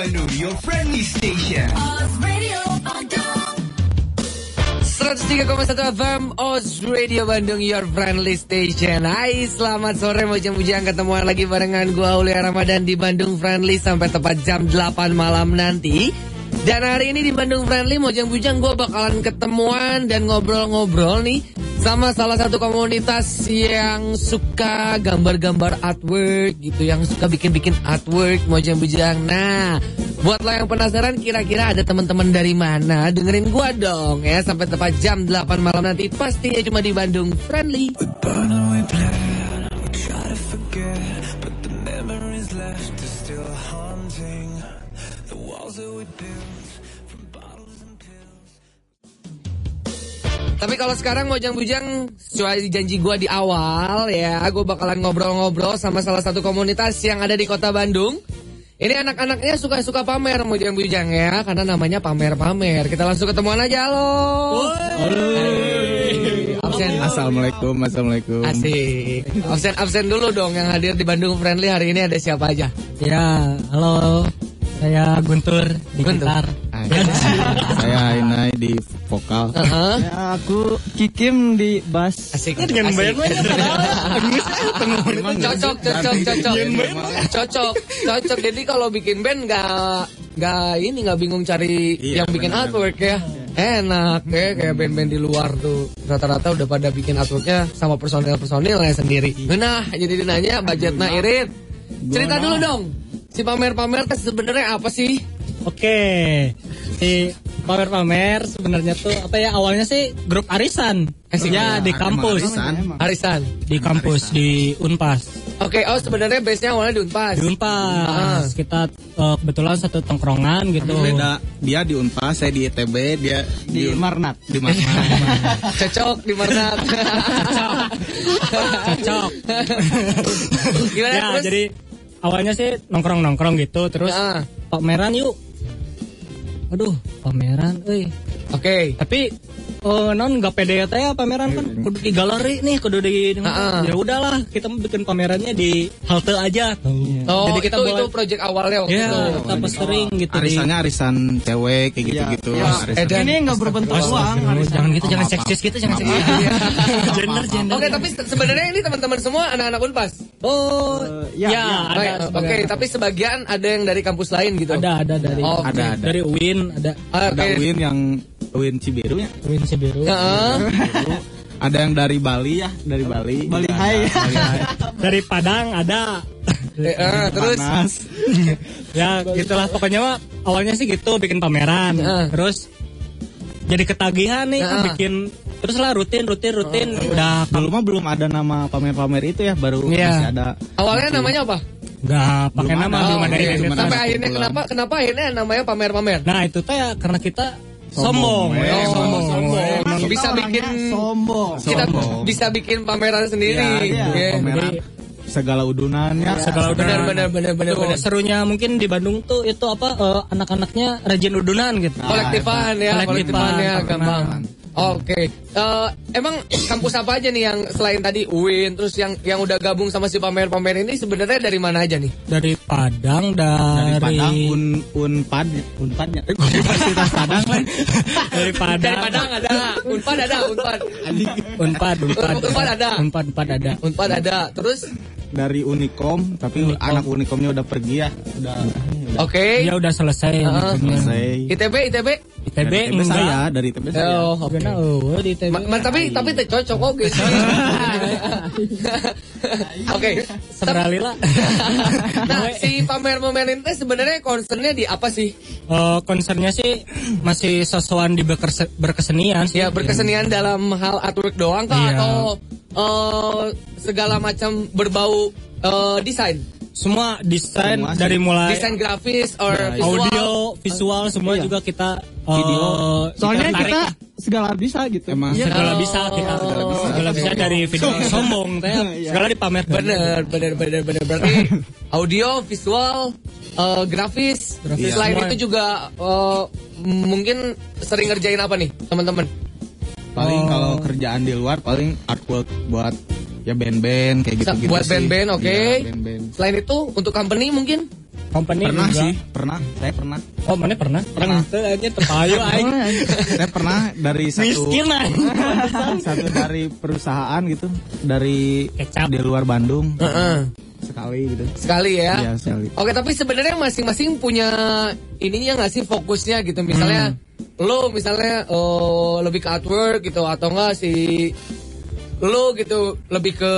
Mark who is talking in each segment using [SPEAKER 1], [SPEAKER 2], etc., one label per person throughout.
[SPEAKER 1] Bandung Your friendly station.
[SPEAKER 2] 103,1 FM Oz Radio Bandung Your Friendly Station. Hai selamat sore Mojang-mojang ketemuan lagi barengan gua Aulia Ramadan di Bandung Friendly Sampai tepat jam 8 malam nanti. Dan hari ini di Bandung Friendly Mojang-mojang gua bakalan ketemuan dan ngobrol-ngobrol nih Sama salah satu komunitas yang suka gambar-gambar artwork gitu Yang suka bikin-bikin artwork Mojang-mojang Nah Buat lo yang penasaran kira-kira ada teman-teman dari mana? Dengerin gua dong ya sampai tepat jam 8 malam nanti pastinya cuma di Bandung Friendly. Tapi kalau sekarang Mojang Bujang sesuai janji gua di awal ya, gue bakalan ngobrol-ngobrol sama salah satu komunitas yang ada di kota Bandung. Ini anak-anaknya suka-suka pamer Mojang Bujang ya, karena namanya pamer-pamer. Kita langsung ketemuan aja, halo. Absen.
[SPEAKER 3] Assalamualaikum, assalamualaikum.
[SPEAKER 2] Asik. Absen absen dulu dong yang hadir di Bandung Friendly hari ini ada siapa aja?
[SPEAKER 4] Ya, halo. Saya Guntur di
[SPEAKER 2] Guntur.
[SPEAKER 4] gitar.
[SPEAKER 3] Saya Inai di vokal.
[SPEAKER 2] Heeh.
[SPEAKER 4] Ya, aku Kikim di bass.
[SPEAKER 2] Asik.
[SPEAKER 4] dengan
[SPEAKER 2] asik.
[SPEAKER 4] banyak-banyak
[SPEAKER 2] cocok, cocok, cocok, cocok, cocok. Jadi kalau bikin band nggak nggak ini nggak bingung cari
[SPEAKER 3] Iya,
[SPEAKER 2] yang bikin
[SPEAKER 3] benar.
[SPEAKER 2] artwork ya. Enak ya kayak band-band di luar tuh rata-rata udah pada bikin artworknya sama personil-personilnya sendiri. Nah jadi nanya budgetnya irit. Cerita dulu dong. Si pamer-pamer teh sebenarnya apa sih?
[SPEAKER 4] Oke. Si pamer-pamer sebenarnya tuh apa ya awalnya sih grup arisan.
[SPEAKER 2] Asik.
[SPEAKER 4] Ya di kampus.
[SPEAKER 3] arisan.
[SPEAKER 2] Arisan.
[SPEAKER 4] Di kampus di Unpas.
[SPEAKER 2] Oke, oh sebenarnya base-nya awalnya di Unpas.
[SPEAKER 4] Di
[SPEAKER 2] Ah.
[SPEAKER 4] Unpas. Kita eh, kebetulan satu tongkrongan gitu.
[SPEAKER 3] Beda, dia di Unpas, saya di ITB, dia di,
[SPEAKER 4] Marnat.
[SPEAKER 3] di Marnat.
[SPEAKER 2] Cocok di Marnat.
[SPEAKER 4] Cocok.
[SPEAKER 2] Gimana
[SPEAKER 4] ya,
[SPEAKER 2] terus?
[SPEAKER 4] jadi awalnya sih nongkrong-nongkrong gitu, terus
[SPEAKER 2] Ah.
[SPEAKER 4] pameran yuk. Aduh, pameran, euy.
[SPEAKER 2] Oke.
[SPEAKER 4] Tapi eh, non nggak pede ya teh pameran kan kudu di galeri nih kudu di ya udahlah kita bikin pamerannya di halte aja
[SPEAKER 2] Oh,
[SPEAKER 4] jadi kita
[SPEAKER 2] itu,
[SPEAKER 4] mulai
[SPEAKER 2] itu project awalnya waktu
[SPEAKER 4] ya
[SPEAKER 2] itu.
[SPEAKER 4] kita pas sering gitu di
[SPEAKER 3] Arisannya arisan cewek kayak gitu-gitu. Arisan-
[SPEAKER 2] Edan.
[SPEAKER 4] ini nggak berbentuk uang jangan gitu jangan seksis gitu jangan seksis gender gender
[SPEAKER 2] Oke, tapi se- sebenarnya ini teman-teman semua anak-anak Unpas.
[SPEAKER 4] Oh ya,
[SPEAKER 2] Baik,
[SPEAKER 4] ada
[SPEAKER 2] Oke,
[SPEAKER 4] sebagian.
[SPEAKER 2] tapi sebagian ada yang dari kampus lain gitu.
[SPEAKER 4] ada ada dari
[SPEAKER 2] Oh.
[SPEAKER 3] Ada, ada.
[SPEAKER 4] dari UIN ada
[SPEAKER 2] Ah,
[SPEAKER 3] Ada. Win yang Win Cibiru ya.
[SPEAKER 4] UIN Sibiru
[SPEAKER 2] Heeh.
[SPEAKER 3] Ada yang dari Bali ya, dari Bali.
[SPEAKER 4] Bali Hai.
[SPEAKER 3] Bali Hai.
[SPEAKER 4] dari Padang ada
[SPEAKER 2] Eh, eh, terus
[SPEAKER 4] ya gitulah pokoknya mah awalnya sih gitu bikin pameran
[SPEAKER 2] Heeh.
[SPEAKER 4] terus jadi ketagihan nih kan
[SPEAKER 2] Heeh.
[SPEAKER 4] bikin terus lah rutin rutin rutin udah
[SPEAKER 3] Dulu mah belum ada nama pamer-pamer itu ya, baru
[SPEAKER 2] Iya.
[SPEAKER 3] masih ada.
[SPEAKER 2] awalnya namanya apa?
[SPEAKER 4] nggak pakai
[SPEAKER 3] Belum
[SPEAKER 4] nama
[SPEAKER 3] ada.
[SPEAKER 4] belum
[SPEAKER 2] Oh,
[SPEAKER 4] ada identitas.
[SPEAKER 2] Sampai
[SPEAKER 3] ada
[SPEAKER 2] akhirnya
[SPEAKER 3] kumpulan.
[SPEAKER 2] kenapa kenapa akhirnya namanya pamer-pamer?
[SPEAKER 4] nah itu teh ya karena kita
[SPEAKER 3] Sombong.
[SPEAKER 4] sombong, ya,
[SPEAKER 3] Oh,
[SPEAKER 4] sombong.
[SPEAKER 2] sombong.
[SPEAKER 4] Emang
[SPEAKER 2] Bisa bikin
[SPEAKER 4] sombong
[SPEAKER 2] kita
[SPEAKER 3] Sombong.
[SPEAKER 2] bisa bikin pameran sendiri.
[SPEAKER 3] Iya,
[SPEAKER 2] Oke.
[SPEAKER 3] pameran segala udunannya.
[SPEAKER 4] segala udah
[SPEAKER 2] Benar benar benar benar
[SPEAKER 4] serunya mungkin di Bandung tuh itu apa eh, anak-anaknya rajin udunan gitu.
[SPEAKER 2] Kolektifan ya,
[SPEAKER 4] Kolektifan,
[SPEAKER 2] ya, gampang. Oke, Eh, emang kampus apa aja nih yang selain tadi UIN, terus yang yang udah gabung sama si pamer-pamer ini sebenarnya dari mana aja nih?
[SPEAKER 4] dari Padang
[SPEAKER 3] dari
[SPEAKER 4] dari
[SPEAKER 3] Padang un unpad unpadnya. Eh, Universitas Padang kan
[SPEAKER 4] dari Padang.
[SPEAKER 2] Dari Padang ada, Unpad ada, Unpad,
[SPEAKER 4] Unpad, Unpad,
[SPEAKER 2] Unpad ada.
[SPEAKER 4] Unpad, Unpad ada.
[SPEAKER 2] Unpad ada. Terus,
[SPEAKER 3] dari Unikom tapi anak Unikomnya udah pergi ya udah
[SPEAKER 2] oke,
[SPEAKER 4] Dia udah selesai.
[SPEAKER 2] Heeh.
[SPEAKER 3] selesai
[SPEAKER 2] ITB, ITB.
[SPEAKER 4] ITB
[SPEAKER 3] dari ITB
[SPEAKER 4] enggak.
[SPEAKER 3] saya dari ITB saya
[SPEAKER 2] Oh,
[SPEAKER 4] oh, di ITB.
[SPEAKER 2] Ma- ma- tapi tapi teh cocok oke sih. Oke.
[SPEAKER 4] Seberalila.
[SPEAKER 2] Nah, si pamer-pamer ini teh sebenarnya concernnya di apa sih?
[SPEAKER 4] Eh, concernnya sih masih sesuatu di berkes- berkesenian sih.
[SPEAKER 2] Ya berkesenian dalam hal artwork doang kah
[SPEAKER 4] Iya.
[SPEAKER 2] atau eh, segala macam berbau eh, desain?
[SPEAKER 4] Semua desain
[SPEAKER 3] Semua
[SPEAKER 4] dari mulai
[SPEAKER 2] Desain grafis or
[SPEAKER 3] Ya,
[SPEAKER 2] visual?
[SPEAKER 4] audio, visual semua juga kita
[SPEAKER 3] Video.
[SPEAKER 5] Soalnya
[SPEAKER 4] tarik.
[SPEAKER 5] kita segala bisa gitu.
[SPEAKER 3] emang
[SPEAKER 4] segala
[SPEAKER 2] Oh.
[SPEAKER 4] bisa kita
[SPEAKER 2] Segala bisa.
[SPEAKER 4] segala bisa dari video sombong teh segala dipamer
[SPEAKER 2] Bener, bener, bener, bener. Berarti audio, visual, eh, grafis.
[SPEAKER 4] Grafis.
[SPEAKER 2] Selain
[SPEAKER 4] Semua.
[SPEAKER 2] itu juga eh, mungkin sering ngerjain apa nih, teman-teman?
[SPEAKER 3] Paling
[SPEAKER 4] Oh.
[SPEAKER 3] kalau kerjaan di luar paling artwork buat ya band-band kayak gitu gitu
[SPEAKER 2] buat band-band, oke.
[SPEAKER 3] band-band
[SPEAKER 2] Selain itu untuk company mungkin?
[SPEAKER 4] company
[SPEAKER 3] pernah
[SPEAKER 4] juga.
[SPEAKER 3] sih pernah saya pernah
[SPEAKER 4] Oh, mana pernah? Pernah. Itu aja terpayu aing.
[SPEAKER 3] saya pernah dari satu
[SPEAKER 4] Miskin
[SPEAKER 3] satu dari perusahaan gitu dari
[SPEAKER 4] Kecap.
[SPEAKER 3] di luar Bandung
[SPEAKER 2] Heeh.
[SPEAKER 3] sekali gitu
[SPEAKER 2] Sekali ya.
[SPEAKER 3] Iya, sekali.
[SPEAKER 2] Oke, tapi sebenarnya masing-masing punya ininya nggak sih fokusnya gitu. Misalnya lo misalnya oh, lebih ke artwork gitu atau enggak si lo gitu lebih ke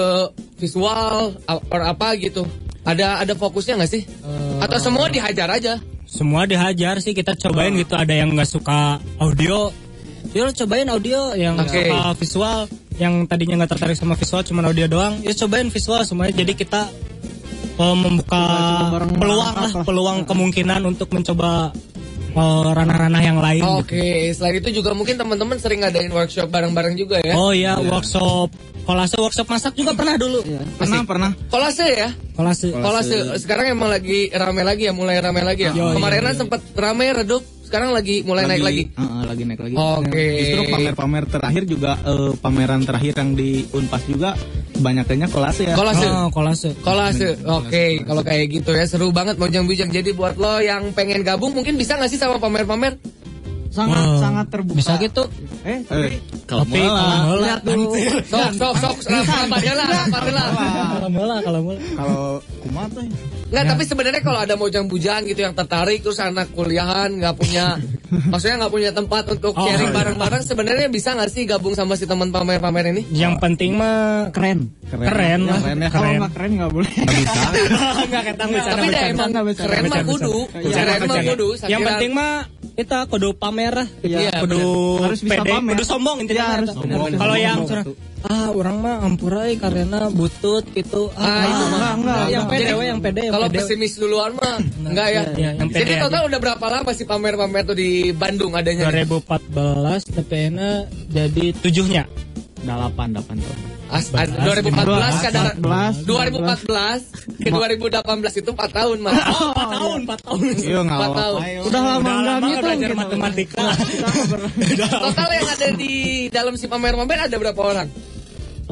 [SPEAKER 2] visual atau apa gitu. Ada ada fokusnya nggak sih? atau semua dihajar aja?
[SPEAKER 4] Semua dihajar sih kita cobain gitu. Ada yang nggak suka audio, yuk cobain audio. Yang
[SPEAKER 2] Oke.
[SPEAKER 4] suka visual, yang tadinya nggak tertarik sama visual cuma audio doang, yuk cobain visual semuanya. Jadi kita eh, membuka peluang lah, peluang kemungkinan untuk mencoba eh, ranah-ranah yang lain. gitu.
[SPEAKER 2] Oke, selain itu juga mungkin teman-teman sering ngadain workshop bareng-bareng juga ya?
[SPEAKER 4] Oh iya, workshop kolase workshop masak juga pernah dulu.
[SPEAKER 3] pernah pernah
[SPEAKER 2] Kolase ya?
[SPEAKER 4] Kolase.
[SPEAKER 2] Kolase sekarang emang lagi rame lagi ya, mulai rame lagi ya.
[SPEAKER 4] Yo, iya,
[SPEAKER 2] Kemarinan
[SPEAKER 4] iya.
[SPEAKER 2] sempat rame redup, sekarang lagi mulai naik lagi.
[SPEAKER 3] Heeh, lagi naik lagi
[SPEAKER 2] Oke.
[SPEAKER 3] justru pamer-pamer terakhir juga eh, pameran terakhir yang di Unpas juga kebanyakannya kelas ya
[SPEAKER 2] Kolase.
[SPEAKER 4] Oh, kolase.
[SPEAKER 2] Kolase. Oke, kalau kayak gitu ya seru banget bujang-bujang. Jadi buat lo yang pengen gabung mungkin bisa nggak sih sama pamer-pamer?
[SPEAKER 5] Sangat
[SPEAKER 4] Wah,
[SPEAKER 5] sangat terbuka.
[SPEAKER 4] Bisa gitu.
[SPEAKER 5] Eh,
[SPEAKER 3] Eh, kalau
[SPEAKER 4] Tapi kalau
[SPEAKER 5] lihat dulu.
[SPEAKER 2] Sok, sok, sok, rapatnya lah, rapatnya lah.
[SPEAKER 4] kalau mola, kalau mola.
[SPEAKER 3] kalau kumaha tuh
[SPEAKER 2] Nggak, tapi sebenarnya kalau ada bujang-bujang gitu yang tertarik terus anak kuliahan nggak punya, maksudnya nggak punya tempat untuk
[SPEAKER 4] Oh,
[SPEAKER 2] sharing
[SPEAKER 4] iya.
[SPEAKER 2] bareng-bareng, sebenarnya bisa nggak sih gabung sama si teman pamer-pamer ini?
[SPEAKER 4] Yang penting mah
[SPEAKER 5] keren.
[SPEAKER 4] keren.
[SPEAKER 3] Keren ya,
[SPEAKER 5] Kalau
[SPEAKER 4] Keren.
[SPEAKER 5] nggak keren nggak boleh.
[SPEAKER 4] Enggak kata bisa.
[SPEAKER 2] Tapi dah emang keren mah kudu, keren mah kudu.
[SPEAKER 4] Yang penting mah kita kudu pamer lah.
[SPEAKER 2] Iya,
[SPEAKER 4] kudu
[SPEAKER 5] Harus bisa pamer.
[SPEAKER 4] kudu sombong intinya.
[SPEAKER 5] Iya.
[SPEAKER 4] Kalau yang ah orang mah ampurai karena butut gitu.
[SPEAKER 2] Ah, itu mah.
[SPEAKER 5] enggak, enggak,
[SPEAKER 4] yang pede we, yang pede,
[SPEAKER 2] Kalau pesimis duluan mah enggak ya.
[SPEAKER 4] Iya, yang pede
[SPEAKER 2] Jadi
[SPEAKER 4] aja.
[SPEAKER 2] total udah berapa lama sih pamer-pamer tuh di Bandung adanya?
[SPEAKER 4] 2014 TPN jadi tujuhnya.
[SPEAKER 3] delapan delapan tahun
[SPEAKER 2] As, ad- 2014 ke
[SPEAKER 5] 14,
[SPEAKER 2] 2014 ke 2018 itu 4 tahun mas.
[SPEAKER 4] Oh, 4 tahun, 4 tahun.
[SPEAKER 3] iya nggak
[SPEAKER 2] Empat
[SPEAKER 3] apa
[SPEAKER 2] tahun.
[SPEAKER 5] Udah lama
[SPEAKER 4] Udah
[SPEAKER 5] nggak
[SPEAKER 4] lama
[SPEAKER 5] gitu.
[SPEAKER 4] belajar matematika.
[SPEAKER 2] Total yang ada di dalam si pamer-pamer ada berapa orang?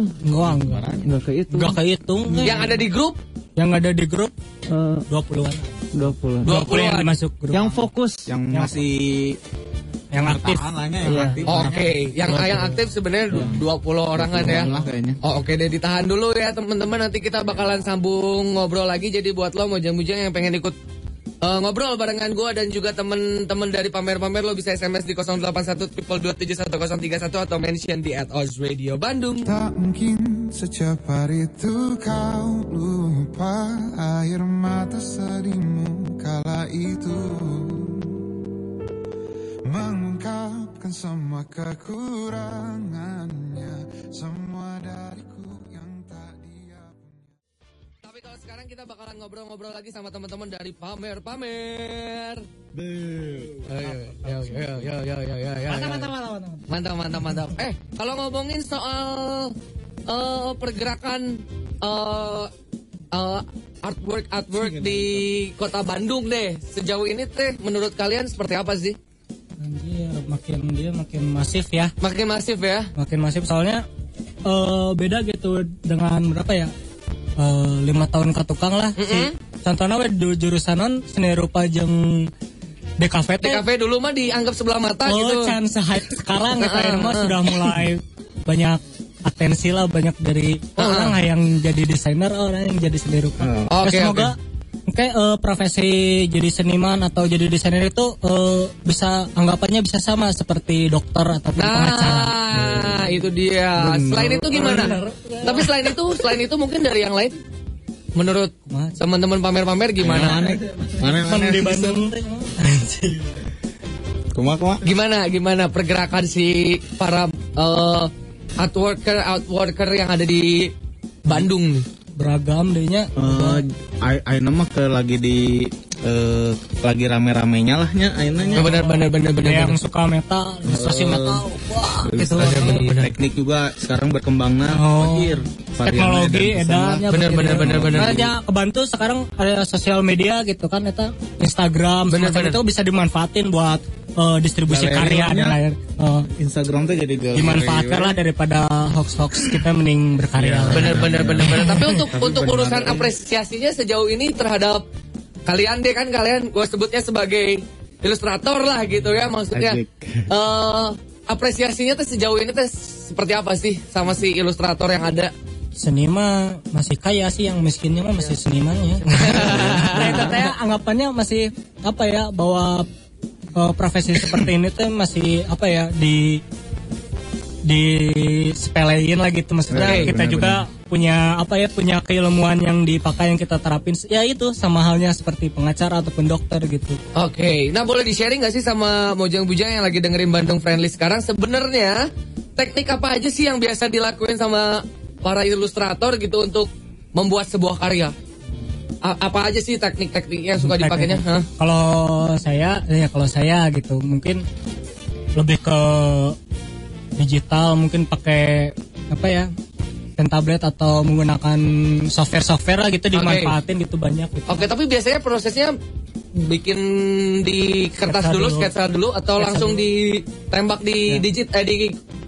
[SPEAKER 4] Enggak, enggak.
[SPEAKER 5] Nggak ke itu.
[SPEAKER 4] Enggak kehitung.
[SPEAKER 2] Yang ada di grup
[SPEAKER 4] Yang ada di grup
[SPEAKER 5] Eh,
[SPEAKER 4] 20-an.
[SPEAKER 5] 20.
[SPEAKER 2] 20
[SPEAKER 4] yang
[SPEAKER 2] an.
[SPEAKER 4] masuk grup.
[SPEAKER 5] Yang fokus.
[SPEAKER 3] yang masih
[SPEAKER 4] yang aktif.
[SPEAKER 3] lahnya yang
[SPEAKER 5] Iya.
[SPEAKER 3] aktif
[SPEAKER 2] Oke, yang yang aktif sebenarnya du- 20 orangan ya. Oh, oke deh ditahan dulu ya teman-teman nanti kita bakalan sambung ngobrol lagi jadi buat lo mujang-mujang yang pengen ikut eh, ngobrol barengan gua dan juga temen-temen dari pamer-pamer lo bisa SMS di 081 227 atau mention di at Oz Radio Bandung.
[SPEAKER 6] Tak mungkin secepat itu kau lupa air mata sedihmu kala itu Mengungkapkan semua kekurangannya
[SPEAKER 2] sekarang kita bakalan ngobrol-ngobrol lagi sama teman-teman dari pamer pamer. Mantap mantap mantap mantap. Eh kalau ngomongin soal uh, pergerakan uh, uh, artwork artwork di kota Bandung deh sejauh ini teh menurut kalian seperti apa sih?
[SPEAKER 4] Anjir, makin dia makin masif ya.
[SPEAKER 2] Makin masif ya.
[SPEAKER 4] Makin masif soalnya uh, beda gitu dengan berapa ya Eh, lima tahun ke tukang lah. Si, contohnya we di jurusanon seni rupa jeung DKV.
[SPEAKER 2] TKV dulu mah dianggap sebelah mata
[SPEAKER 4] Oh,
[SPEAKER 2] gitu.
[SPEAKER 4] can sehype sekarang gitu ya mah sudah mulai banyak atensi lah banyak dari oh, orang lah yang jadi desainer orang yang jadi seni rupa.
[SPEAKER 2] Oke,
[SPEAKER 4] Ya, semoga Oke, eh, profesi jadi seniman atau jadi desainer itu eh, bisa anggapannya bisa sama seperti dokter ataupun pengacara.
[SPEAKER 2] Nah, itu dia. Selain itu gimana? Tapi selain itu, selain itu mungkin dari yang lain? Menurut teman-teman pamer-pamer gimana?
[SPEAKER 3] mana
[SPEAKER 4] di Bandung.
[SPEAKER 2] Gimana gimana pergerakan si para eh, artworker artworker yang ada di Bandung nih?
[SPEAKER 4] beragam dehnya.
[SPEAKER 3] Eh, ai- ayeuna mah ke lagi di eh, lagi rame-ramenya lah nya ayeuna nya.
[SPEAKER 2] Benar benar benar
[SPEAKER 4] Ada
[SPEAKER 2] benar.
[SPEAKER 4] yang suka metal, stasiun metal. Wah, gitu.
[SPEAKER 3] Dari teknik juga sekarang berkembangnya
[SPEAKER 4] Oh.
[SPEAKER 3] anjir. Variannya
[SPEAKER 4] teknologi
[SPEAKER 3] dan
[SPEAKER 4] edannya
[SPEAKER 2] Bener, bener, bener, bener.
[SPEAKER 4] Makanya kebantu sekarang ada sosial media gitu kan eta Instagram
[SPEAKER 2] Bener, bener.
[SPEAKER 4] itu bisa dimanfaatin buat eh, distribusi
[SPEAKER 3] Galeri
[SPEAKER 4] karya dan lain eh,
[SPEAKER 3] Instagram tuh jadi galeri.
[SPEAKER 4] dimanfaatkan lah daripada hoax-hoax kita mending berkarya.
[SPEAKER 2] Bener bener bener bener. Tapi untuk
[SPEAKER 3] Tapi
[SPEAKER 2] untuk urusan apresiasinya sejauh ini terhadap kalian deh kan kalian gue sebutnya sebagai ilustrator lah gitu ya maksudnya. Eh apresiasinya tuh sejauh ini tuh seperti apa sih sama si ilustrator yang ada?
[SPEAKER 4] seni mah masih kaya sih yang miskinnya mah masih senimannya nah itu teh anggapannya masih apa ya bahwa eh, profesi seperti ini tuh masih apa ya di di sepelein lah gitu maksudnya.
[SPEAKER 2] Oke,
[SPEAKER 4] kita juga punya apa ya punya keilmuan yang dipakai yang kita terapin. Ya itu sama halnya seperti pengacara ataupun dokter gitu.
[SPEAKER 2] Oke, nah boleh di sharing gak sih sama Mojang Bujang yang lagi dengerin Bandung Friendly sekarang? Sebenarnya teknik apa aja sih yang biasa dilakuin sama para ilustrator gitu untuk membuat sebuah karya? A- apa aja sih teknik-teknik yang suka dipakainya?
[SPEAKER 4] Kalau saya, ya kalau saya gitu mungkin lebih ke digital, mungkin pakai apa ya, pen tablet atau menggunakan software-software lah gitu dimanfaatin gitu banyak. Gitu.
[SPEAKER 2] Oke, tapi biasanya prosesnya bikin di kertas
[SPEAKER 4] Sketsa
[SPEAKER 2] dulu,
[SPEAKER 4] dulu.
[SPEAKER 2] sketsa dulu atau
[SPEAKER 4] Sketsa
[SPEAKER 2] langsung
[SPEAKER 4] dulu.
[SPEAKER 2] ditembak di digit eh di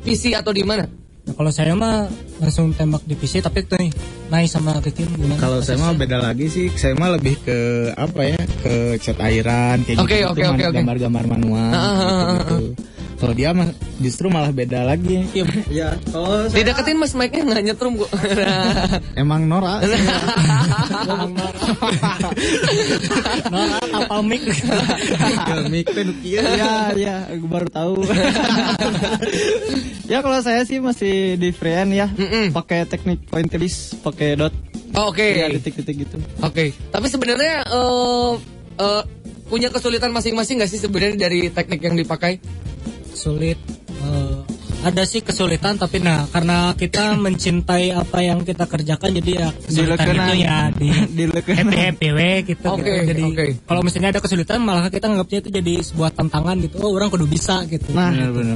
[SPEAKER 2] PC atau di mana?
[SPEAKER 4] Nah, kalau saya mah langsung tembak di PC, tapi tuh nih, naik sama Kikin gimana?
[SPEAKER 3] Kalau saya mah beda lagi sih, saya mah lebih ke apa ya, ke cat airan kayak
[SPEAKER 2] Oke,
[SPEAKER 3] gitu,
[SPEAKER 2] oke, oke, oke.
[SPEAKER 3] gambar-gambar manual
[SPEAKER 2] Ah, ah, ah,
[SPEAKER 3] gitu. Kalau dia mah justru malah beda lagi.
[SPEAKER 4] Iya,
[SPEAKER 3] ya, kalau saya
[SPEAKER 2] Dideketin mas mic-nya nggak nyetrum kok.
[SPEAKER 3] emang Nora. sih.
[SPEAKER 4] nah, apa mic?
[SPEAKER 3] Mic teh nu kieu.
[SPEAKER 5] ya ya gue baru tahu ya kalau saya sih masih di freehand ya
[SPEAKER 2] Mm-mm.
[SPEAKER 5] pakai teknik pointillis pakai dot
[SPEAKER 2] Oh, Oke.
[SPEAKER 5] ya detik-detik gitu
[SPEAKER 2] Oke, tapi sebenarnya eh eh, punya kesulitan masing-masing nggak sih sebenarnya dari teknik yang dipakai?
[SPEAKER 4] Sulit eh, ada sih kesulitan tapi nah karena kita mencintai apa yang kita kerjakan jadi ya kesulitan itu ya di
[SPEAKER 5] Dilekeunan.
[SPEAKER 4] happy happy we gitu,
[SPEAKER 2] Oke,
[SPEAKER 4] gitu. jadi
[SPEAKER 2] oke.
[SPEAKER 4] kalau misalnya ada kesulitan malah kita anggapnya itu jadi sebuah tantangan gitu oh orang kudu bisa gitu
[SPEAKER 5] nah.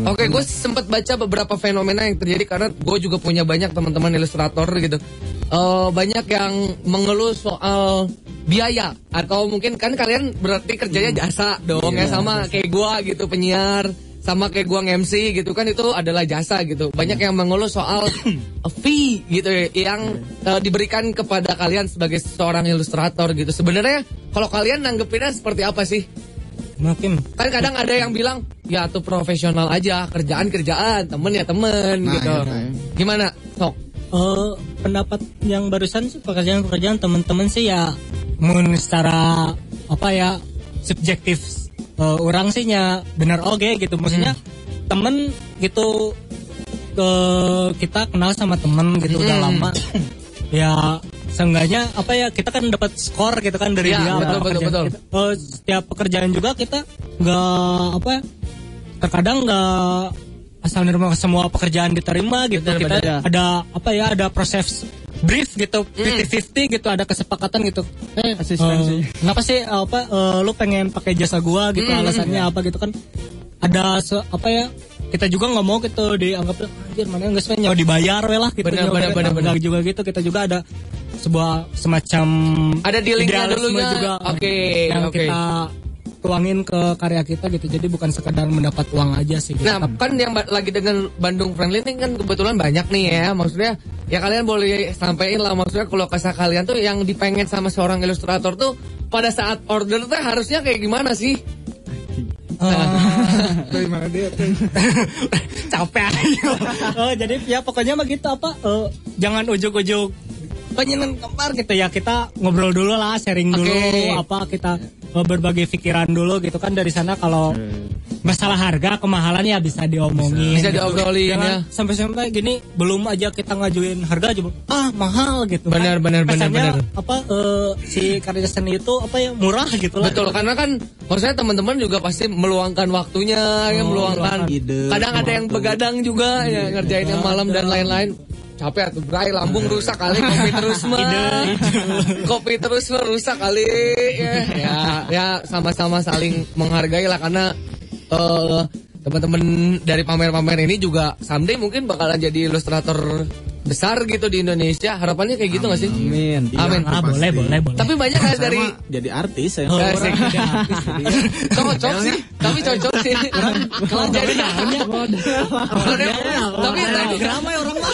[SPEAKER 2] Oke, gue sempat baca beberapa fenomena yang terjadi karena gue juga punya banyak teman-teman ilustrator gitu. Eh banyak yang mengeluh soal biaya atau mungkin kan kalian berarti kerjanya jasa dong ya sama kayak gue gitu penyiar sama kayak gua MC gitu kan itu adalah jasa gitu. Banyak yang mengeluh soal fee gitu ya, yang eh, diberikan kepada kalian sebagai seorang ilustrator gitu. Sebenarnya kalau kalian nanggepinnya seperti apa sih?
[SPEAKER 4] mungkin
[SPEAKER 2] Kan kadang ada yang bilang ya tuh profesional aja, kerjaan kerjaan, temen ya temen
[SPEAKER 3] Nah,
[SPEAKER 2] gitu.
[SPEAKER 3] iya, iya.
[SPEAKER 2] Gimana? Sok.
[SPEAKER 4] eh, pendapat yang barusan sih pekerjaan-pekerjaan teman-teman sih ya mun secara apa ya subjektif eh, orang sih ya bener oke gitu maksudnya temen gitu ke kita kenal sama temen gitu udah
[SPEAKER 2] Hmm.
[SPEAKER 4] lama ya seenggaknya apa ya kita kan dapat skor gitu kan dari
[SPEAKER 2] Ya,
[SPEAKER 4] dia
[SPEAKER 2] betul, betul, betul.
[SPEAKER 4] kita. Eh, setiap pekerjaan juga kita nggak apa ya terkadang nggak asal nerima semua pekerjaan diterima gitu
[SPEAKER 2] Betul,
[SPEAKER 4] kita
[SPEAKER 2] betul.
[SPEAKER 4] ada apa ya ada proses brief gitu
[SPEAKER 2] Hmm.
[SPEAKER 4] 50-50 gitu ada kesepakatan gitu eh eh, kenapa sih apa eh, lu pengen pakai jasa gua gitu
[SPEAKER 2] Hmm.
[SPEAKER 4] alasannya apa gitu kan ada se- apa ya kita juga nggak mau gitu dianggap anjir mana nggak sebenarnya dibayar we lah gitu
[SPEAKER 2] Benar, benar, benar, benar.
[SPEAKER 4] juga gitu kita juga ada sebuah semacam
[SPEAKER 2] Ada dealingnya dulunya.
[SPEAKER 4] juga
[SPEAKER 2] Oke,
[SPEAKER 4] yang
[SPEAKER 2] oke.
[SPEAKER 4] kita tuangin ke karya kita gitu jadi bukan sekedar mendapat uang aja sih gitu.
[SPEAKER 2] Nah, kan yang lagi dengan Bandung Friendly ini kan kebetulan banyak nih ya. Maksudnya ya kalian boleh sampaikan lah maksudnya kalau kesah kalian tuh yang dipengen sama seorang ilustrator tuh pada saat order tuh harusnya kayak gimana sih?
[SPEAKER 3] Dari mana dia
[SPEAKER 4] capek aja. oh, jadi ya pokoknya mah gitu apa eh, jangan ujuk-ujuk penyenang gambar gitu ya kita ngobrol dulu lah sharing dulu
[SPEAKER 2] Oke.
[SPEAKER 4] apa kita berbagi pikiran dulu gitu kan dari sana kalau masalah harga kemahalan ya bisa diomongin
[SPEAKER 2] Bisa
[SPEAKER 4] gitu.
[SPEAKER 2] diobrolin,
[SPEAKER 4] Jangan
[SPEAKER 2] ya.
[SPEAKER 4] sampai-sampai gini belum aja kita ngajuin harga aja ah mahal gitu kan.
[SPEAKER 2] Benar, benar, benar, benar.
[SPEAKER 4] apa eh, si karya seni itu apa ya murah gitu lah
[SPEAKER 2] Betul, karena kan maksudnya teman-teman juga pasti meluangkan waktunya, ya meluangkan
[SPEAKER 3] ide,
[SPEAKER 2] Kadang ada yang begadang juga ya ngerjain yang malam dan lain-lain. Capek tuh, Bray, lambung rusak kali kopi terus mah. kopi terus mah rusak kali ya. Ya, ya sama-sama saling menghargai lah karena eh teman-teman dari pamer-pamer ini juga someday mungkin bakalan jadi ilustrator besar gitu di Indonesia. Harapannya kayak gitu nggak sih?
[SPEAKER 3] Amin. Iya,
[SPEAKER 2] Amin.
[SPEAKER 4] Ah, boleh, boleh, boleh.
[SPEAKER 2] Tapi banyak kan
[SPEAKER 3] Saya
[SPEAKER 2] dari
[SPEAKER 3] jadi artis ya.
[SPEAKER 2] Ya, sih. cocok sih, tapi cocok sih. Kalau jadi tapi tapi
[SPEAKER 4] ramai orang mah.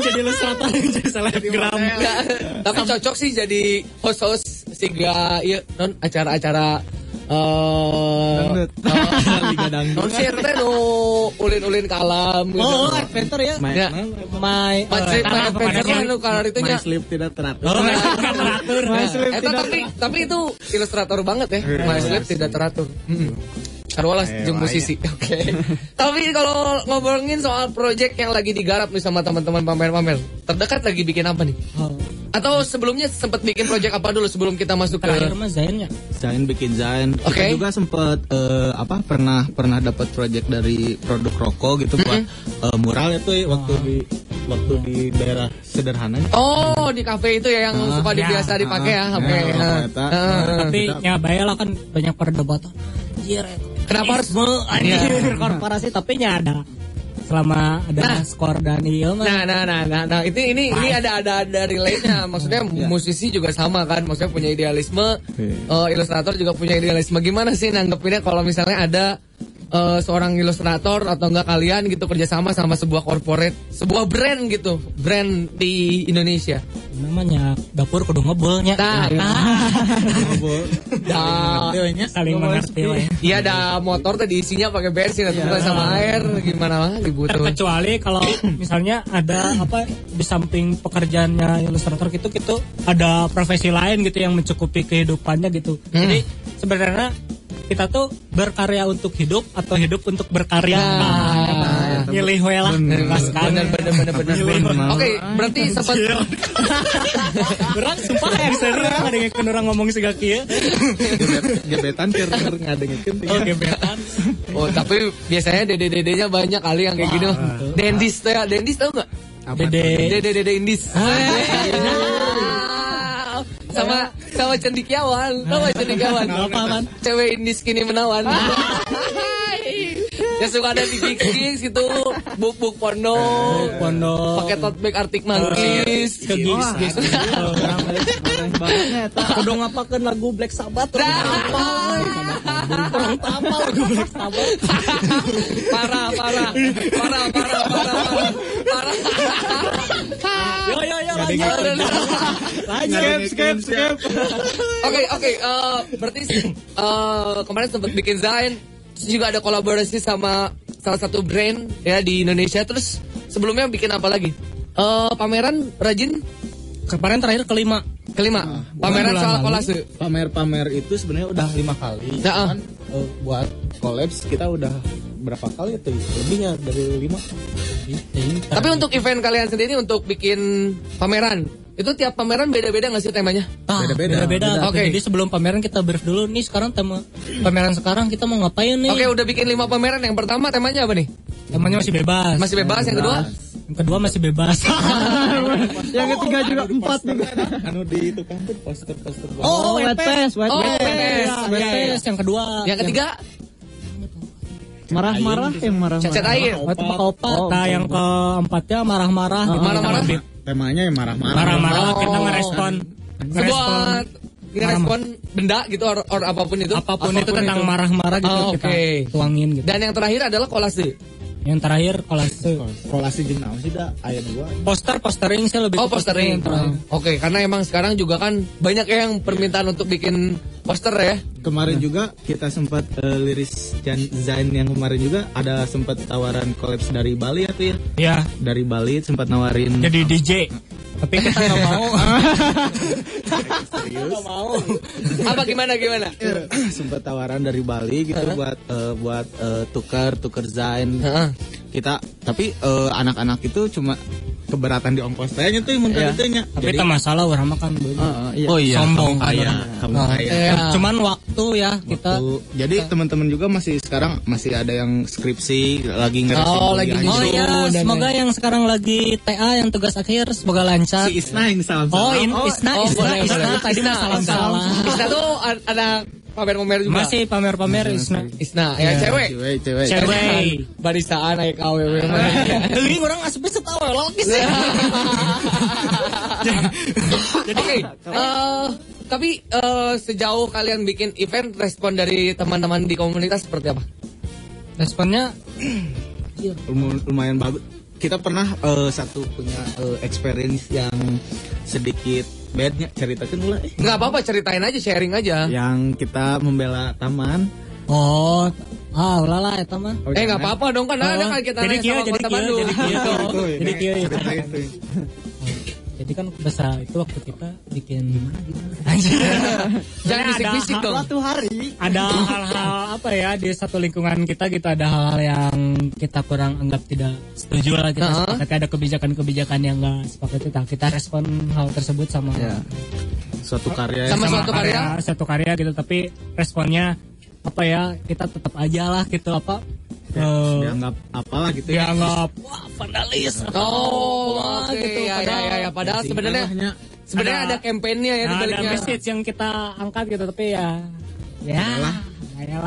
[SPEAKER 4] Jadi ilustrator jadi selebgram.
[SPEAKER 2] Tapi cocok sih jadi host-host siga iya non acara-acara eh
[SPEAKER 5] Dangdut.
[SPEAKER 3] Liga dangdut.
[SPEAKER 2] non sih teh nu ulin-ulin kalam gitu.
[SPEAKER 4] Oh, adventure ya.
[SPEAKER 3] My,
[SPEAKER 2] Ya.
[SPEAKER 4] My eh,
[SPEAKER 2] pada adventure nu kalar itu
[SPEAKER 3] my
[SPEAKER 2] nya.
[SPEAKER 3] sleep tidak teratur.
[SPEAKER 4] Oh, bukan teratur.
[SPEAKER 2] Nah, eta tapi tapi itu ilustrator banget ya. My Sleep tidak teratur. Hmm.
[SPEAKER 3] Eh,
[SPEAKER 2] jeung musisi. Oke. Tapi kalau ngomongin soal project yang lagi digarap nih sama teman-teman pamer-pamer, terdekat lagi bikin apa nih?
[SPEAKER 4] Oh,
[SPEAKER 2] Atau sebelumnya sempat bikin project apa dulu sebelum kita masuk ke
[SPEAKER 4] terakhir mah Zain ya.
[SPEAKER 3] Zain bikin Zain.
[SPEAKER 2] Oke.
[SPEAKER 3] Kita juga sempat eh, apa pernah pernah dapat project dari produk rokok gitu buat eh, mural itu ya, waktu di waktu di daerah sederhana.
[SPEAKER 2] Oh, di kafe itu ya yang
[SPEAKER 3] Ah,
[SPEAKER 2] suka
[SPEAKER 4] ya.
[SPEAKER 2] biasa dipakai ya.
[SPEAKER 3] Ah,
[SPEAKER 2] Oke.
[SPEAKER 3] ya,
[SPEAKER 2] Nah.
[SPEAKER 3] rokok eta.
[SPEAKER 2] Ah.
[SPEAKER 4] Tapi
[SPEAKER 3] kita-
[SPEAKER 4] ya bayar lah kan banyak perdebatan. Anjir,
[SPEAKER 2] Kenapa harus-
[SPEAKER 4] anjir korporasi tapi nya ada selama ada skor dan iya mah.
[SPEAKER 2] Nah, nah, nah, nah, nah, itu ini ini ada ada ada relate-nya. Maksudnya musisi juga sama kan, maksudnya punya idealisme, eh, ilustrator juga punya idealisme. Gimana sih nanggepinnya kalau misalnya ada eh, seorang ilustrator atau enggak kalian gitu kerjasama sama sebuah corporate, sebuah brand gitu, brand di Indonesia.
[SPEAKER 4] namanya dapur kudu ngebulnya.
[SPEAKER 2] Nah, Nah,
[SPEAKER 4] saling mengerti we.
[SPEAKER 2] Iya ada motor tadi isinya pakai bensin atau bukan sama air gimana lah dibutuh.
[SPEAKER 4] Terkecuali kalau misalnya ada apa di samping pekerjaannya ilustrator gitu gitu ada profesi lain gitu yang mencukupi kehidupannya gitu.
[SPEAKER 2] Hmm.
[SPEAKER 4] Jadi sebenarnya kita tuh berkarya untuk hidup atau hidup untuk berkarya. Nah, milih we lah. Pas kan.
[SPEAKER 2] Bener bener bener bener.
[SPEAKER 3] Bener.
[SPEAKER 2] Oke, berarti sempat
[SPEAKER 4] Orang sumpah yang serius ada yang orang ngomong sih gak kieu.
[SPEAKER 3] Gebet- gebetan keur ngadengikeun
[SPEAKER 4] Oh, gebetan.
[SPEAKER 2] Oh tapi biasanya dede-dedenya banyak kali yang kayak gini. Dendis tuh ya, Dendis tau nggak?
[SPEAKER 4] Dede.
[SPEAKER 2] Dede-dede Indis. Sama sama cendikiawan, sama cendikiawan.
[SPEAKER 4] Apa, Man?
[SPEAKER 2] Cewek Indis kini menawan. ya suka ada di gigs gitu, buk-buk pondok,
[SPEAKER 4] Pondok.
[SPEAKER 2] pakai tote bag Arctic Monkeys.
[SPEAKER 4] Ke gigs gigs. Kudu ngapakeun lagu Black Sabbath. Orang tapal lagu Black Sabbath.
[SPEAKER 2] parah, parah, parah, parah, parah, parah, parah.
[SPEAKER 4] Yo yo yo lanjut.
[SPEAKER 5] Skip, skip, skip.
[SPEAKER 2] Oke oke eh, berarti eh, kemarin sempat bikin Zain terus juga ada kolaborasi sama salah satu brand ya di Indonesia terus sebelumnya bikin apa lagi? Eh, pameran rajin
[SPEAKER 4] Kemarin terakhir kelima.
[SPEAKER 2] kelima pameran
[SPEAKER 4] bulan
[SPEAKER 2] soal
[SPEAKER 4] lalu.
[SPEAKER 2] kolase.
[SPEAKER 3] pamer-pamer itu sebenarnya udah lima kali.
[SPEAKER 2] Nah, ah.
[SPEAKER 3] Cuman eh, buat collabs kita udah berapa kali itu? Lebih ya dari lima.
[SPEAKER 2] Tapi untuk event kalian sendiri untuk bikin pameran itu tiap pameran beda-beda nggak sih temanya?
[SPEAKER 3] Beda-beda.
[SPEAKER 4] Beda.
[SPEAKER 2] Oke.
[SPEAKER 4] Jadi sebelum pameran kita brief dulu nih sekarang tema pameran sekarang kita mau ngapain nih?
[SPEAKER 2] Oke udah bikin lima pameran yang pertama temanya apa nih?
[SPEAKER 4] Temanya masih bebas.
[SPEAKER 2] Masih bebas yang kedua?
[SPEAKER 4] Kedua masih bebas.
[SPEAKER 5] Yang ketiga juga empat juga.
[SPEAKER 3] Anu di itu kan tuh poster-poster.
[SPEAKER 4] oh,
[SPEAKER 5] wet pass, wet
[SPEAKER 2] Oh,
[SPEAKER 5] pass.
[SPEAKER 2] wet pass.
[SPEAKER 4] Ya,
[SPEAKER 2] Iya, iya.
[SPEAKER 4] pass. Yang kedua.
[SPEAKER 2] Yang ketiga
[SPEAKER 5] Marah-marah yang marah-marah.
[SPEAKER 2] cacat air.
[SPEAKER 4] Oh, itu opat. Nah, yang keempatnya marah-marah. gitu.
[SPEAKER 2] Marah-marah.
[SPEAKER 4] Kita
[SPEAKER 3] Temanya yang marah-marah.
[SPEAKER 4] Marah-marah
[SPEAKER 2] Oh.
[SPEAKER 4] kita ngerespon.
[SPEAKER 2] Sebuah ngerespon benda gitu or, or apa pun itu.
[SPEAKER 4] apa pun, itu tentang marah-marah gitu
[SPEAKER 2] Oh,
[SPEAKER 4] kita
[SPEAKER 2] oke.
[SPEAKER 4] tuangin gitu.
[SPEAKER 2] Dan yang terakhir adalah kolase.
[SPEAKER 4] Yang terakhir kolase.
[SPEAKER 3] Kolasi jeung naon sih da aya dua.
[SPEAKER 4] Poster postering sih lebih
[SPEAKER 2] Oh, postering. Oke, karena emang sekarang juga kan banyak yang permintaan untuk bikin poster ya.
[SPEAKER 3] Kemarin juga kita sempat eh, liris Jan Zain yang kemarin juga ada sempat tawaran kolaps dari Bali ya tuh ya.
[SPEAKER 4] Ya,
[SPEAKER 3] Dari Bali sempat nawarin
[SPEAKER 4] jadi DJ. Tapi kita nggak mau. Nggak mau.
[SPEAKER 2] Apa gimana gimana?
[SPEAKER 3] sempat tawaran dari Bali gitu buat eh, buat eh, tukar tukar Zain.
[SPEAKER 2] Heeh.
[SPEAKER 3] Kita tapi anak-anak itu cuma keberatan di ongkos tanya tuh mun
[SPEAKER 5] Iya.
[SPEAKER 3] itu nya.
[SPEAKER 4] Tapi itu masalah orang makan dulu.
[SPEAKER 5] Heeh, iya.
[SPEAKER 3] Oh iya,
[SPEAKER 4] Sombong.
[SPEAKER 3] kamu kaya, kamu
[SPEAKER 4] Nah,
[SPEAKER 3] kaya.
[SPEAKER 2] Iya.
[SPEAKER 4] Cuman waktu ya kita
[SPEAKER 3] jadi teman-teman juga masih sekarang masih ada yang skripsi lagi ngeresin
[SPEAKER 2] Oh, lagi.
[SPEAKER 4] Oh iya, semoga yang sekarang lagi TA yang tugas akhir semoga lancar.
[SPEAKER 3] si Isna yang salam
[SPEAKER 4] Oh, in, Isna,
[SPEAKER 2] Oh,
[SPEAKER 4] Isna,
[SPEAKER 2] boleh,
[SPEAKER 4] Isna,
[SPEAKER 2] boleh.
[SPEAKER 4] tadi
[SPEAKER 2] Isna, oh,
[SPEAKER 4] salam.
[SPEAKER 2] Isna tuh a- ada pamer-pamer juga.
[SPEAKER 4] Masih pamer-pamer Isna.
[SPEAKER 2] Isna, ya
[SPEAKER 4] Iya.
[SPEAKER 2] cewek.
[SPEAKER 3] Cewek, cewek.
[SPEAKER 4] Cewek.
[SPEAKER 2] Barisaan aya KW.
[SPEAKER 4] Teuing orang asup setawa lagi sih.
[SPEAKER 2] Jadi eh, tapi eh, sejauh kalian bikin event respon dari teman-teman di komunitas seperti apa?
[SPEAKER 4] Responnya
[SPEAKER 3] Lum- lumayan bagus. Kita pernah eh, satu punya eh, experience yang sedikit bednya ceritakan mulai
[SPEAKER 2] Nggak apa-apa ceritain aja, sharing aja.
[SPEAKER 3] yang kita membela taman.
[SPEAKER 4] Oh, ah ulala eta mah.
[SPEAKER 3] Oh,
[SPEAKER 2] eh nggak apa-apa dong kan ada
[SPEAKER 4] Oh,
[SPEAKER 2] kali kita
[SPEAKER 4] jadi
[SPEAKER 2] sama
[SPEAKER 4] jadi
[SPEAKER 2] Bandung.
[SPEAKER 4] jadi.
[SPEAKER 2] Gitu.
[SPEAKER 3] Itu,
[SPEAKER 4] Jadi kieu.
[SPEAKER 3] cerita itu.
[SPEAKER 4] Jadi kan besar itu waktu kita bikin
[SPEAKER 2] Jangan bisik-bisik dong.
[SPEAKER 5] Suatu hari
[SPEAKER 4] ada hal-hal apa ya di satu lingkungan kita gitu ada hal-hal yang kita kurang anggap tidak setuju lah kita
[SPEAKER 2] Uh-huh.
[SPEAKER 4] sepakat ada kebijakan-kebijakan yang enggak sepakat kita kita respon hal tersebut sama
[SPEAKER 3] Ya. Suatu karya
[SPEAKER 2] Sama
[SPEAKER 3] yang
[SPEAKER 2] suatu karya?
[SPEAKER 4] satu karya gitu tapi responnya apa ya kita tetap aja lah gitu apa eh,
[SPEAKER 3] dianggap apalah gitu ya.
[SPEAKER 4] dianggap wah vandalis atau
[SPEAKER 2] Oh,
[SPEAKER 4] wah,
[SPEAKER 2] oke
[SPEAKER 4] gitu.
[SPEAKER 2] ya, ya,
[SPEAKER 4] Padahal
[SPEAKER 2] ya, ya. Padahal sebenarnya
[SPEAKER 3] Tingkahnya.
[SPEAKER 2] sebenarnya ada,
[SPEAKER 4] Ada-
[SPEAKER 2] kampanyenya ya di
[SPEAKER 4] ada message yang kita angkat gitu tapi ya ya ya lah
[SPEAKER 2] Ya,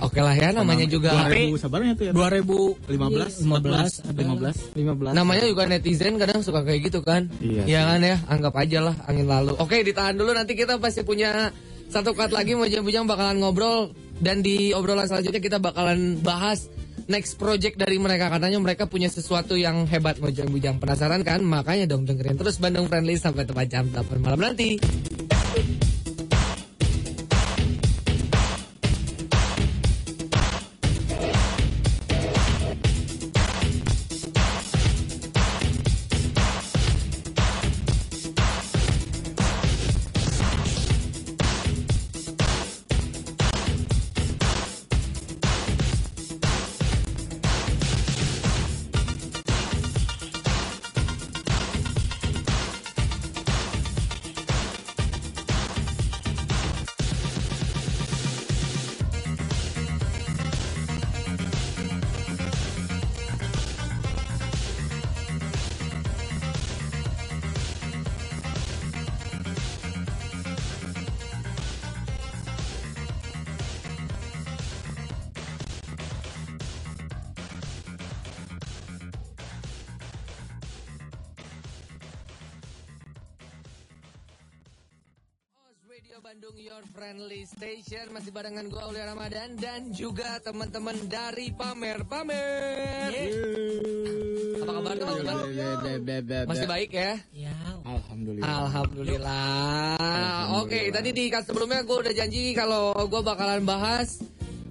[SPEAKER 2] oke lah ya namanya juga.
[SPEAKER 3] 2000 sabarnya tuh ya.
[SPEAKER 4] 2015
[SPEAKER 3] 15
[SPEAKER 4] ada
[SPEAKER 3] 15 15
[SPEAKER 2] Namanya juga netizen kadang suka kayak gitu kan.
[SPEAKER 3] Iya
[SPEAKER 2] Iya kan ya, anggap aja lah angin lalu. Oke, ditahan dulu nanti kita pasti punya satu cut lagi Mojang-Bujang bakalan ngobrol dan di obrolan selanjutnya kita bakalan bahas next project dari mereka katanya mereka punya sesuatu yang hebat Mojang-Bujang. Penasaran kan? Makanya dong dengerin terus Bandung Friendly sampai tepat jam 8 malam nanti. Friendly Station masih barengan gue Aulia Ramadan dan juga teman-teman dari Pamer Pamer. Apa kabar teman-teman? Masih baik ya?
[SPEAKER 4] ya
[SPEAKER 3] Alhamdulillah.
[SPEAKER 2] Alhamdulillah. Oke, tadi di cut sebelumnya gue udah janji kalau gue bakalan bahas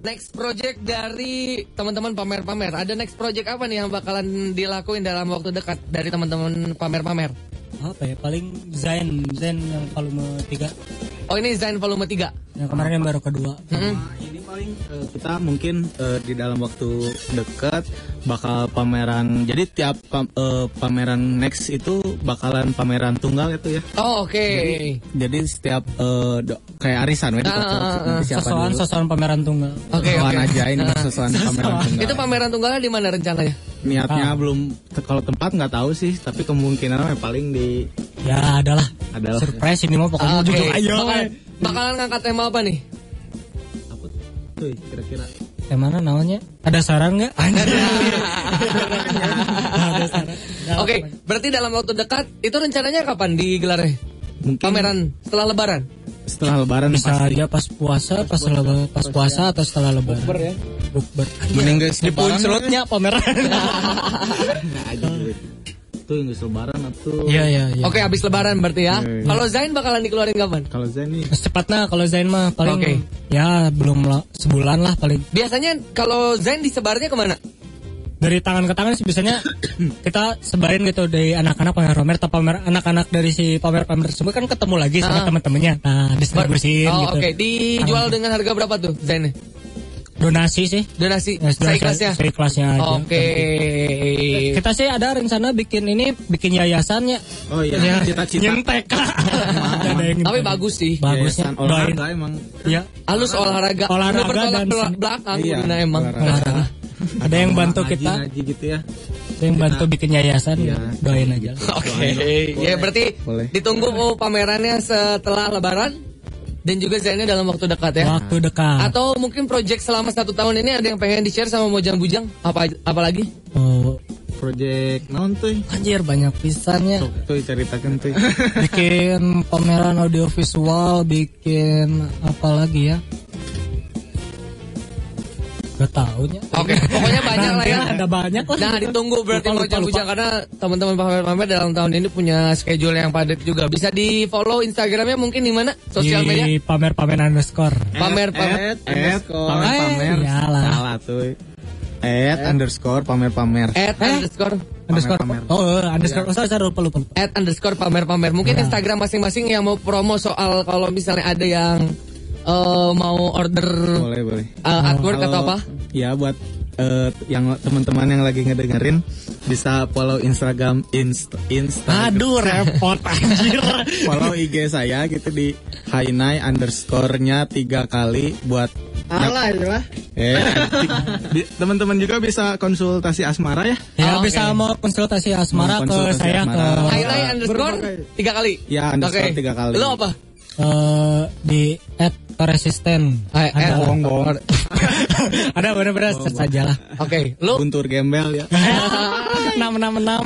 [SPEAKER 2] next project dari teman-teman pamer-pamer. Ada next project apa nih yang bakalan dilakuin dalam waktu dekat dari teman-teman pamer-pamer?
[SPEAKER 4] apa ya paling Zain Zain yang volume 3
[SPEAKER 2] Oh ini Zain volume 3.
[SPEAKER 4] yang kemarin yang baru kedua
[SPEAKER 2] Mm-mm.
[SPEAKER 3] ini paling eh, kita mungkin eh, di dalam waktu dekat bakal pameran. Jadi tiap pam- eh, pameran next itu bakalan pameran tunggal itu ya.
[SPEAKER 2] Oh oke.
[SPEAKER 3] Jadi setiap eh, do- kayak arisan
[SPEAKER 2] Ah, ah, ah,
[SPEAKER 3] nanti siapa
[SPEAKER 4] sosokan pameran tunggal
[SPEAKER 2] Oke
[SPEAKER 3] aja ini sosokan pameran tunggal.
[SPEAKER 2] Itu pameran tunggalnya di mana rencananya?
[SPEAKER 3] Niatnya belum te- kalau tempat nggak tahu sih, tapi kemungkinan paling di
[SPEAKER 4] ya adalah
[SPEAKER 3] adalah
[SPEAKER 4] surprise ini mah pokoknya jujur aja
[SPEAKER 2] Bakal- Bakalan ngangkat tema apa nih?
[SPEAKER 3] Tuh kira-kira.
[SPEAKER 4] Yang mana namanya ada saran nggak? Ada saran.
[SPEAKER 2] Oke, berarti dalam waktu dekat itu rencananya kapan digelarnya?
[SPEAKER 3] mungkin
[SPEAKER 2] Pameran setelah lebaran.
[SPEAKER 3] setelah lebaran
[SPEAKER 4] bisa
[SPEAKER 3] pasti.
[SPEAKER 4] aja pas puasa pas lebaran pas puasa atau setelah lebaran. Bukber ya. Bukber.
[SPEAKER 3] Mending geus
[SPEAKER 4] di pameran.
[SPEAKER 3] Aja duit. Tuh yang geus lebaran atuh.
[SPEAKER 4] iya iya iya
[SPEAKER 2] Oke, habis lebaran berarti ya.
[SPEAKER 3] Iya.
[SPEAKER 2] Kalau Zain bakalan dikeluarin kapan?
[SPEAKER 3] Kalau Zen nih
[SPEAKER 4] secepatnya kalau Zain mah paling
[SPEAKER 2] Oke.
[SPEAKER 4] ya belum lah, sebulan lah paling
[SPEAKER 2] Biasanya kalau Zain disebarnya ke mana?
[SPEAKER 4] dari tangan ke tangan sih biasanya kita sebarin gitu dari anak-anak pamer pamer atau pamer anak-anak dari si pamer pamer tersebut kan ketemu lagi
[SPEAKER 2] Ah.
[SPEAKER 4] sama teman-temannya nah distribusin
[SPEAKER 2] oh,
[SPEAKER 4] gitu
[SPEAKER 2] oke. Dijual dengan harga berapa tuh Zain?
[SPEAKER 4] Donasi sih
[SPEAKER 2] Donasi
[SPEAKER 4] Ya,
[SPEAKER 2] seikhlasnya.
[SPEAKER 4] seikhlasnya aja
[SPEAKER 2] Oke.
[SPEAKER 4] kita sih ada rencana bikin ini bikin yayasannya
[SPEAKER 3] Oh iya, cita-cita.
[SPEAKER 4] nyentek Ada yang
[SPEAKER 2] Tapi bagus sih.
[SPEAKER 3] Yayasan
[SPEAKER 4] doain
[SPEAKER 3] olahraga emang.
[SPEAKER 4] ya
[SPEAKER 2] Halus olahraga.
[SPEAKER 4] Olahraga dan
[SPEAKER 2] belakang
[SPEAKER 3] Iya,
[SPEAKER 2] emang.
[SPEAKER 3] olahraga.
[SPEAKER 4] ada yang bantu kita
[SPEAKER 3] ngaji gitu ya.
[SPEAKER 4] ada yang bantu bikin yayasan
[SPEAKER 3] Iya.
[SPEAKER 4] doain aja
[SPEAKER 2] Oke. Ya berarti
[SPEAKER 3] Boleh.
[SPEAKER 2] ditunggu pamerannya setelah lebaran dan juga Zainnya dalam waktu dekat ya.
[SPEAKER 4] Waktu dekat.
[SPEAKER 2] Atau mungkin project selama satu tahun ini ada yang pengen di share sama Mojang Bujang? Apa apalagi?
[SPEAKER 4] Oh,
[SPEAKER 3] Project tuh?
[SPEAKER 4] anjir banyak pisannya.
[SPEAKER 3] Sok tuh ceritakan tuh.
[SPEAKER 4] bikin pameran audiovisual, bikin apa lagi ya? Gak taunya.
[SPEAKER 2] Oke, pokoknya banyak lah ya.
[SPEAKER 4] Ada banyak lah.
[SPEAKER 2] Nah ditunggu berarti
[SPEAKER 4] Lupa, lupa,
[SPEAKER 2] Mojang. Bujang karena teman-teman pamer-pamer dalam tahun ini punya schedule yang padat juga. Bisa di follow Instagramnya mungkin di mana? Sosial media?
[SPEAKER 4] Di pamer-pamer underscore.
[SPEAKER 2] Pamer pamer.
[SPEAKER 3] At, at, pamer pamer.
[SPEAKER 4] Eh, iyalah.
[SPEAKER 3] Salah tuh. At underscore pamer pamer.
[SPEAKER 2] At underscore
[SPEAKER 4] Underscore.
[SPEAKER 3] pamer.
[SPEAKER 4] Oh, underscore. Oh, saya lupa lupa. lupa.
[SPEAKER 2] at underscore pamer-pamer. Mungkin Instagram masing-masing yang mau promo soal kalau misalnya ada yang eh, mau order
[SPEAKER 3] Boleh boleh.
[SPEAKER 2] eh, artwork atau apa?
[SPEAKER 3] Ya buat eh, yang teman-teman yang lagi ngedengerin bisa follow Instagram inst Insta
[SPEAKER 4] Aduh, repot anjir.
[SPEAKER 3] follow IG saya gitu di Hainai underscore-nya tiga kali buat
[SPEAKER 5] Alah ya.
[SPEAKER 3] eh teman-teman juga bisa konsultasi asmara ya
[SPEAKER 4] Ya
[SPEAKER 2] Oh,
[SPEAKER 4] bisa
[SPEAKER 2] oke.
[SPEAKER 4] mau konsultasi asmara
[SPEAKER 3] Mau
[SPEAKER 4] ke
[SPEAKER 3] konsultasi
[SPEAKER 4] saya
[SPEAKER 3] asmara.
[SPEAKER 4] ke
[SPEAKER 2] Highlight underscore tiga kali.
[SPEAKER 3] Ya, underscore
[SPEAKER 2] Oke.
[SPEAKER 3] tiga kali.
[SPEAKER 2] Lo apa?
[SPEAKER 4] Eh, di at resisten.
[SPEAKER 2] Eh, eh,
[SPEAKER 4] Ada.
[SPEAKER 3] bohong, bohong.
[SPEAKER 4] Ada bener-bener search saja lah.
[SPEAKER 2] Oke, lo
[SPEAKER 3] Guntur Gembel ya
[SPEAKER 4] Enam enam enam.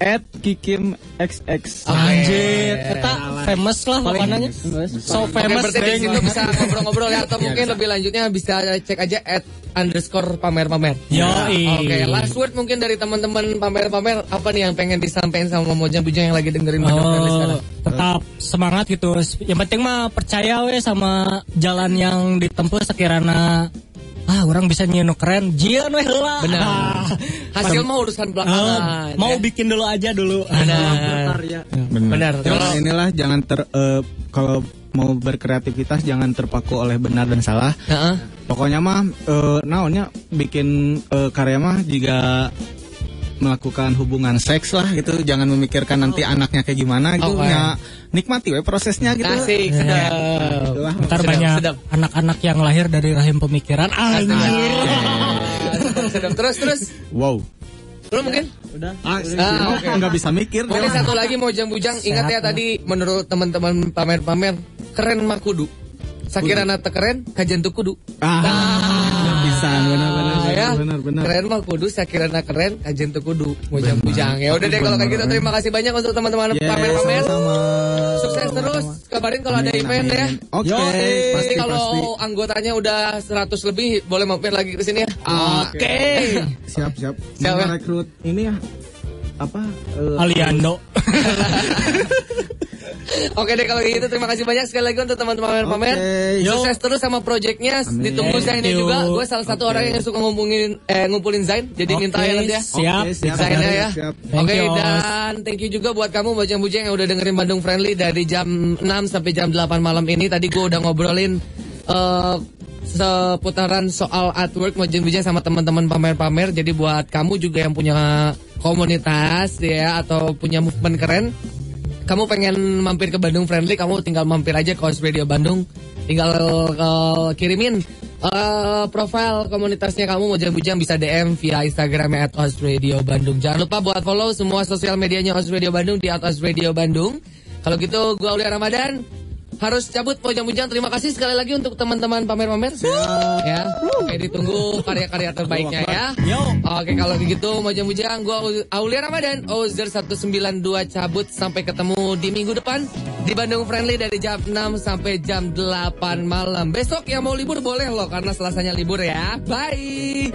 [SPEAKER 3] At Kikim XX
[SPEAKER 4] Anjir, kita famous lah makanannya. So
[SPEAKER 2] Oke,
[SPEAKER 4] famous
[SPEAKER 2] berarti di
[SPEAKER 4] deh.
[SPEAKER 2] situ bisa ngobrol-ngobrol ya atau mungkin lebih lanjutnya bisa cek aja at underscore pamer-pamer.
[SPEAKER 4] Yoi.
[SPEAKER 2] Oke, last word mungkin dari teman-teman pamer-pamer apa nih yang pengen disampaikan sama Mojang Bujang yang lagi dengerin
[SPEAKER 4] Oh,
[SPEAKER 2] sekarang?
[SPEAKER 4] tetap semangat gitu. Yang penting mah percaya we sama jalan yang ditempuh sekiranya ah orang bisa nyienu keren. Jian we heula.
[SPEAKER 2] Benar.
[SPEAKER 4] Ah.
[SPEAKER 2] Hasil mah urusan
[SPEAKER 4] Ah,
[SPEAKER 2] belakangan.
[SPEAKER 4] mau
[SPEAKER 2] ya.
[SPEAKER 4] bikin dulu aja dulu.
[SPEAKER 2] Benar. Benar.
[SPEAKER 3] Terus
[SPEAKER 2] Kalau-
[SPEAKER 3] inilah jangan ter eh, kalau mau berkreativitas jangan terpaku oleh benar dan salah.
[SPEAKER 2] Heeh.
[SPEAKER 3] Pokoknya mah eh, naonnya bikin eh, karya mah juga melakukan hubungan seks lah gitu jangan memikirkan nanti anaknya kayak gimana gitu
[SPEAKER 2] Oke.
[SPEAKER 3] ya nikmati we prosesnya gitu
[SPEAKER 2] Asik, sedap.
[SPEAKER 3] Itulah.
[SPEAKER 4] Ntar
[SPEAKER 2] Sedap,
[SPEAKER 4] banyak
[SPEAKER 2] sedap.
[SPEAKER 4] anak-anak yang lahir dari rahim pemikiran. Anjir.
[SPEAKER 2] Sedap, sedap. Terus terus.
[SPEAKER 3] wow
[SPEAKER 2] Lu mungkin?
[SPEAKER 5] Udah.
[SPEAKER 3] ah,
[SPEAKER 2] Ah, oke.
[SPEAKER 3] nggak bisa mikir
[SPEAKER 2] Mungkin satu lagi mau jang-bujang. Ingat ya tadi menurut teman-teman pamer-pamer keren mah kudu. Sakirana teu keren kajian tuh kudu.
[SPEAKER 3] ah bisa benar benar
[SPEAKER 2] ya.
[SPEAKER 3] benar benar
[SPEAKER 2] Keren mah kudu, sakirana keren kajian tuh kudu. Mau jang-bujang. Ya udah deh kalau kayak gitu terima kasih banyak untuk teman-teman
[SPEAKER 3] Yes,
[SPEAKER 2] pamer-pamer.
[SPEAKER 3] sama
[SPEAKER 2] Sukses terus. Kabarin kalau ada
[SPEAKER 3] Amin,
[SPEAKER 2] event ya.
[SPEAKER 3] amin. Oke,
[SPEAKER 2] Pasti
[SPEAKER 3] pasti
[SPEAKER 2] kalau anggotanya udah 100 lebih boleh mampir lagi ke sini ya. Oke.
[SPEAKER 3] Siap siap.
[SPEAKER 2] Siap, ya.
[SPEAKER 3] Mau rekrut ini ya apa? eh,
[SPEAKER 4] Aliando.
[SPEAKER 2] Oke deh kalau gitu terima kasih banyak sekali lagi untuk teman-teman pamer-pamer.
[SPEAKER 3] Oke.
[SPEAKER 2] Sukses terus sama proyeknya. Ditunggu Zain
[SPEAKER 4] Thank you.
[SPEAKER 2] juga. Gue salah satu orang yang suka ngumpulin eh, ngumpulin Zain. Jadi minta ya nanti ya.
[SPEAKER 4] Siap.
[SPEAKER 3] Oke, siap.
[SPEAKER 2] Zainnya ya. Oke
[SPEAKER 4] Os.
[SPEAKER 2] dan thank you juga buat kamu Bajang Bujang yang udah dengerin Bandung Friendly dari jam 6 sampai jam 8 malam ini. Tadi gue udah ngobrolin eh, seputaran soal artwork Bajang Bujang sama teman-teman pamer-pamer. Jadi buat kamu juga yang punya komunitas ya atau punya movement keren kamu pengen mampir ke Bandung Friendly, kamu tinggal mampir aja ke Host Radio Bandung. Tinggal eh, kirimin eh, profil komunitasnya kamu mau bujang bisa DM via Instagramnya at Host Radio Bandung. Jangan lupa buat follow semua sosial medianya Host Radio Bandung di at Host Radio Bandung. Kalau gitu, gua Aulia Ramadan harus cabut bujang-bujang. Terima kasih sekali lagi untuk teman-teman pamer-pamer. Ya, oke ditunggu karya-karya terbaiknya ya. Oke kalau begitu Mojang-Mojang Gua Aulia Ramadan Ozer 192 cabut Sampai ketemu di minggu depan Di Bandung Friendly dari jam 6 sampai jam 8 malam Besok yang mau libur boleh loh Karena selasanya libur ya Bye